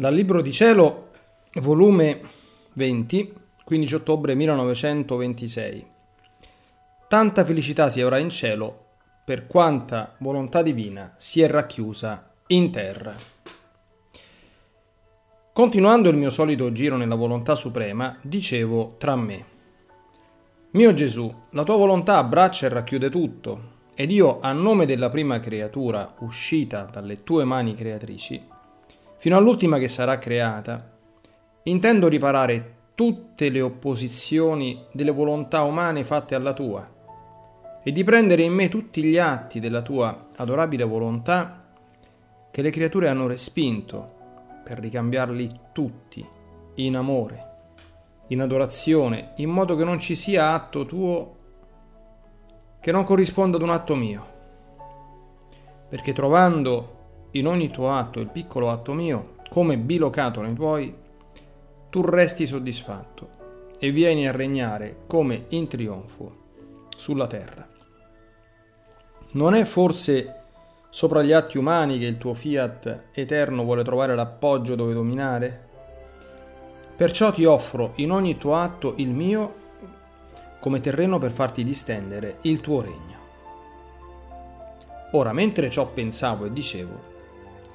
Dal Libro di Cielo, volume 20, 15 ottobre 1926. Tanta felicità si avrà in cielo per quanta volontà divina si è racchiusa in terra. Continuando il mio solito giro nella volontà suprema, dicevo tra me, Mio Gesù, la tua volontà abbraccia e racchiude tutto, ed io, a nome della prima creatura uscita dalle tue mani creatrici, fino all'ultima che sarà creata, intendo riparare tutte le opposizioni delle volontà umane fatte alla tua e di prendere in me tutti gli atti della tua adorabile volontà che le creature hanno respinto per ricambiarli tutti in amore, in adorazione, in modo che non ci sia atto tuo che non corrisponda ad un atto mio. Perché trovando in ogni tuo atto il piccolo atto mio, come bilocato nei tuoi, tu resti soddisfatto e vieni a regnare come in trionfo sulla terra. Non è forse sopra gli atti umani che il tuo fiat eterno vuole trovare l'appoggio dove dominare? Perciò ti offro in ogni tuo atto il mio come terreno per farti distendere il tuo regno. Ora, mentre ciò pensavo e dicevo,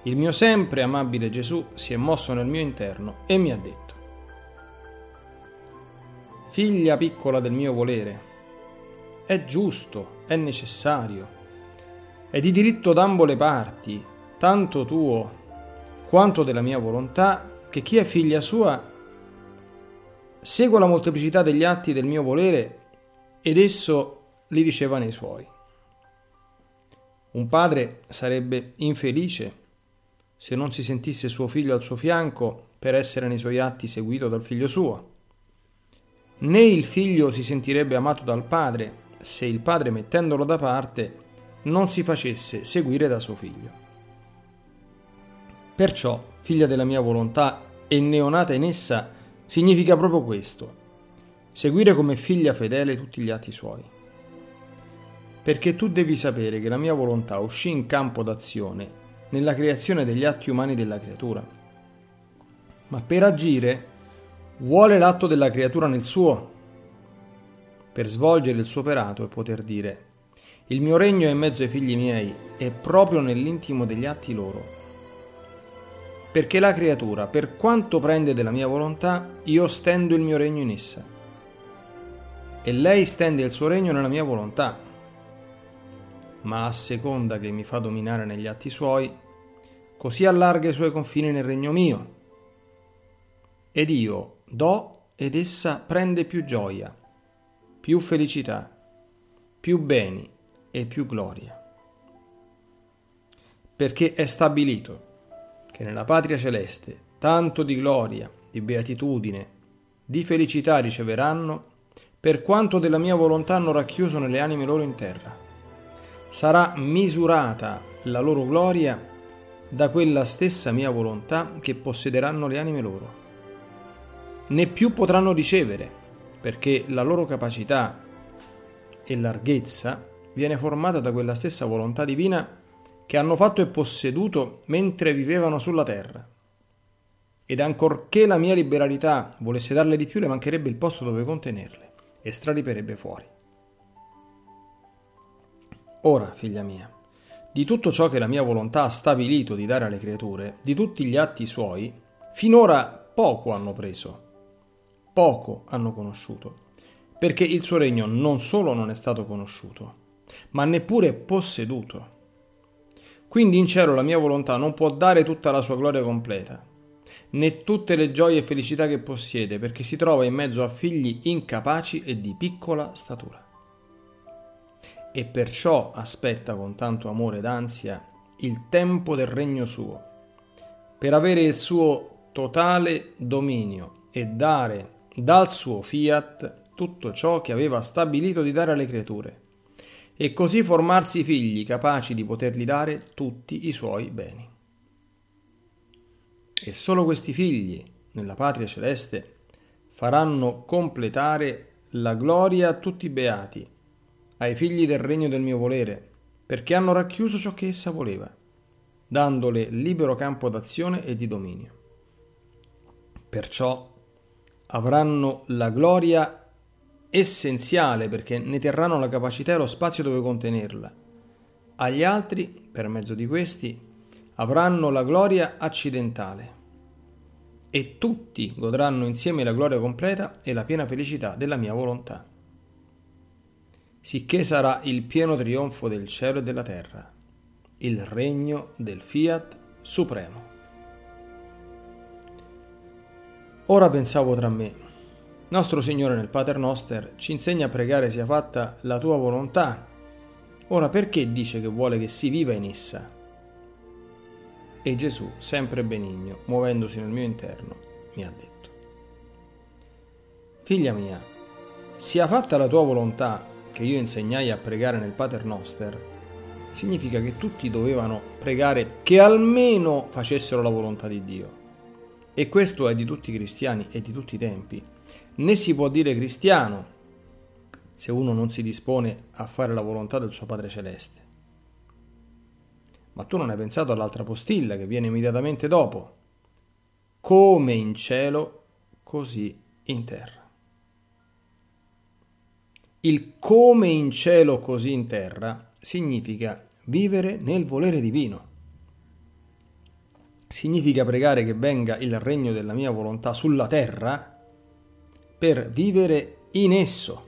il mio sempre amabile Gesù si è mosso nel mio interno e mi ha detto, Figlia piccola del mio volere, è giusto, è necessario, è di diritto d'ambo le parti, tanto tuo quanto della mia volontà, che chi è figlia sua segua la molteplicità degli atti del mio volere ed esso li riceva nei suoi. Un padre sarebbe infelice se non si sentisse suo figlio al suo fianco per essere nei suoi atti seguito dal figlio suo. Né il figlio si sentirebbe amato dal padre se il padre mettendolo da parte non si facesse seguire da suo figlio. Perciò, figlia della mia volontà e neonata in essa, significa proprio questo, seguire come figlia fedele tutti gli atti suoi. Perché tu devi sapere che la mia volontà uscì in campo d'azione nella creazione degli atti umani della creatura. Ma per agire vuole l'atto della creatura nel suo, per svolgere il suo operato e poter dire il mio regno è in mezzo ai figli miei è proprio nell'intimo degli atti loro. Perché la creatura, per quanto prende della mia volontà, io stendo il mio regno in essa. E lei stende il suo regno nella mia volontà, ma a seconda che mi fa dominare negli atti suoi, così allarga i suoi confini nel regno mio. Ed io do ed essa prende più gioia, più felicità, più beni e più gloria. Perché è stabilito che nella patria celeste tanto di gloria, di beatitudine, di felicità riceveranno per quanto della mia volontà hanno racchiuso nelle anime loro in terra sarà misurata la loro gloria da quella stessa mia volontà che possederanno le anime loro. Né più potranno ricevere, perché la loro capacità e larghezza viene formata da quella stessa volontà divina che hanno fatto e posseduto mentre vivevano sulla terra. Ed ancorché la mia liberalità volesse darle di più, le mancherebbe il posto dove contenerle e strariperebbe fuori. Ora, figlia mia, di tutto ciò che la mia volontà ha stabilito di dare alle creature, di tutti gli atti suoi, finora poco hanno preso, poco hanno conosciuto, perché il suo regno non solo non è stato conosciuto, ma neppure posseduto. Quindi in cielo la mia volontà non può dare tutta la sua gloria completa, né tutte le gioie e felicità che possiede, perché si trova in mezzo a figli incapaci e di piccola statura e perciò aspetta con tanto amore ed ansia il tempo del regno suo, per avere il suo totale dominio e dare dal suo fiat tutto ciò che aveva stabilito di dare alle creature, e così formarsi figli capaci di potergli dare tutti i suoi beni. E solo questi figli, nella patria celeste, faranno completare la gloria a tutti i beati ai figli del regno del mio volere, perché hanno racchiuso ciò che essa voleva, dandole libero campo d'azione e di dominio. Perciò avranno la gloria essenziale perché ne terranno la capacità e lo spazio dove contenerla. Agli altri, per mezzo di questi, avranno la gloria accidentale e tutti godranno insieme la gloria completa e la piena felicità della mia volontà. Sicché sarà il pieno trionfo del cielo e della terra, il regno del fiat supremo. Ora pensavo tra me, nostro Signore nel Pater Noster ci insegna a pregare sia fatta la tua volontà. Ora perché dice che vuole che si viva in essa? E Gesù, sempre benigno, muovendosi nel mio interno, mi ha detto, Figlia mia, sia fatta la tua volontà che io insegnai a pregare nel Pater Noster, significa che tutti dovevano pregare che almeno facessero la volontà di Dio. E questo è di tutti i cristiani e di tutti i tempi. Né si può dire cristiano se uno non si dispone a fare la volontà del suo Padre Celeste. Ma tu non hai pensato all'altra postilla che viene immediatamente dopo. Come in cielo, così in terra. Il come in cielo, così in terra significa vivere nel volere divino. Significa pregare che venga il regno della mia volontà sulla terra per vivere in esso.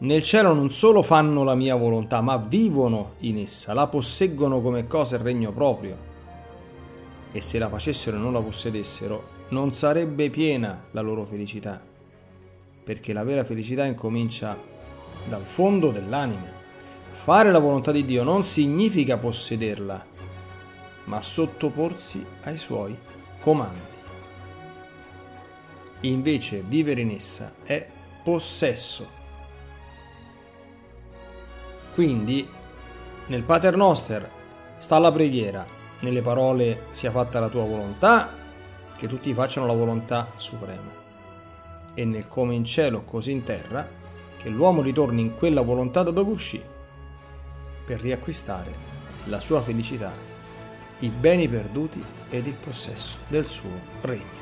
Nel cielo non solo fanno la mia volontà, ma vivono in essa, la posseggono come cosa il regno proprio. E se la facessero e non la possedessero, non sarebbe piena la loro felicità, perché la vera felicità incomincia dal fondo dell'anima. Fare la volontà di Dio non significa possederla, ma sottoporsi ai suoi comandi. Invece vivere in essa è possesso quindi nel Pater Noster sta la preghiera, nelle parole sia fatta la tua volontà, che tutti facciano la volontà suprema. E nel come in cielo, così in terra, che l'uomo ritorni in quella volontà da dove uscì, per riacquistare la sua felicità, i beni perduti ed il possesso del suo regno.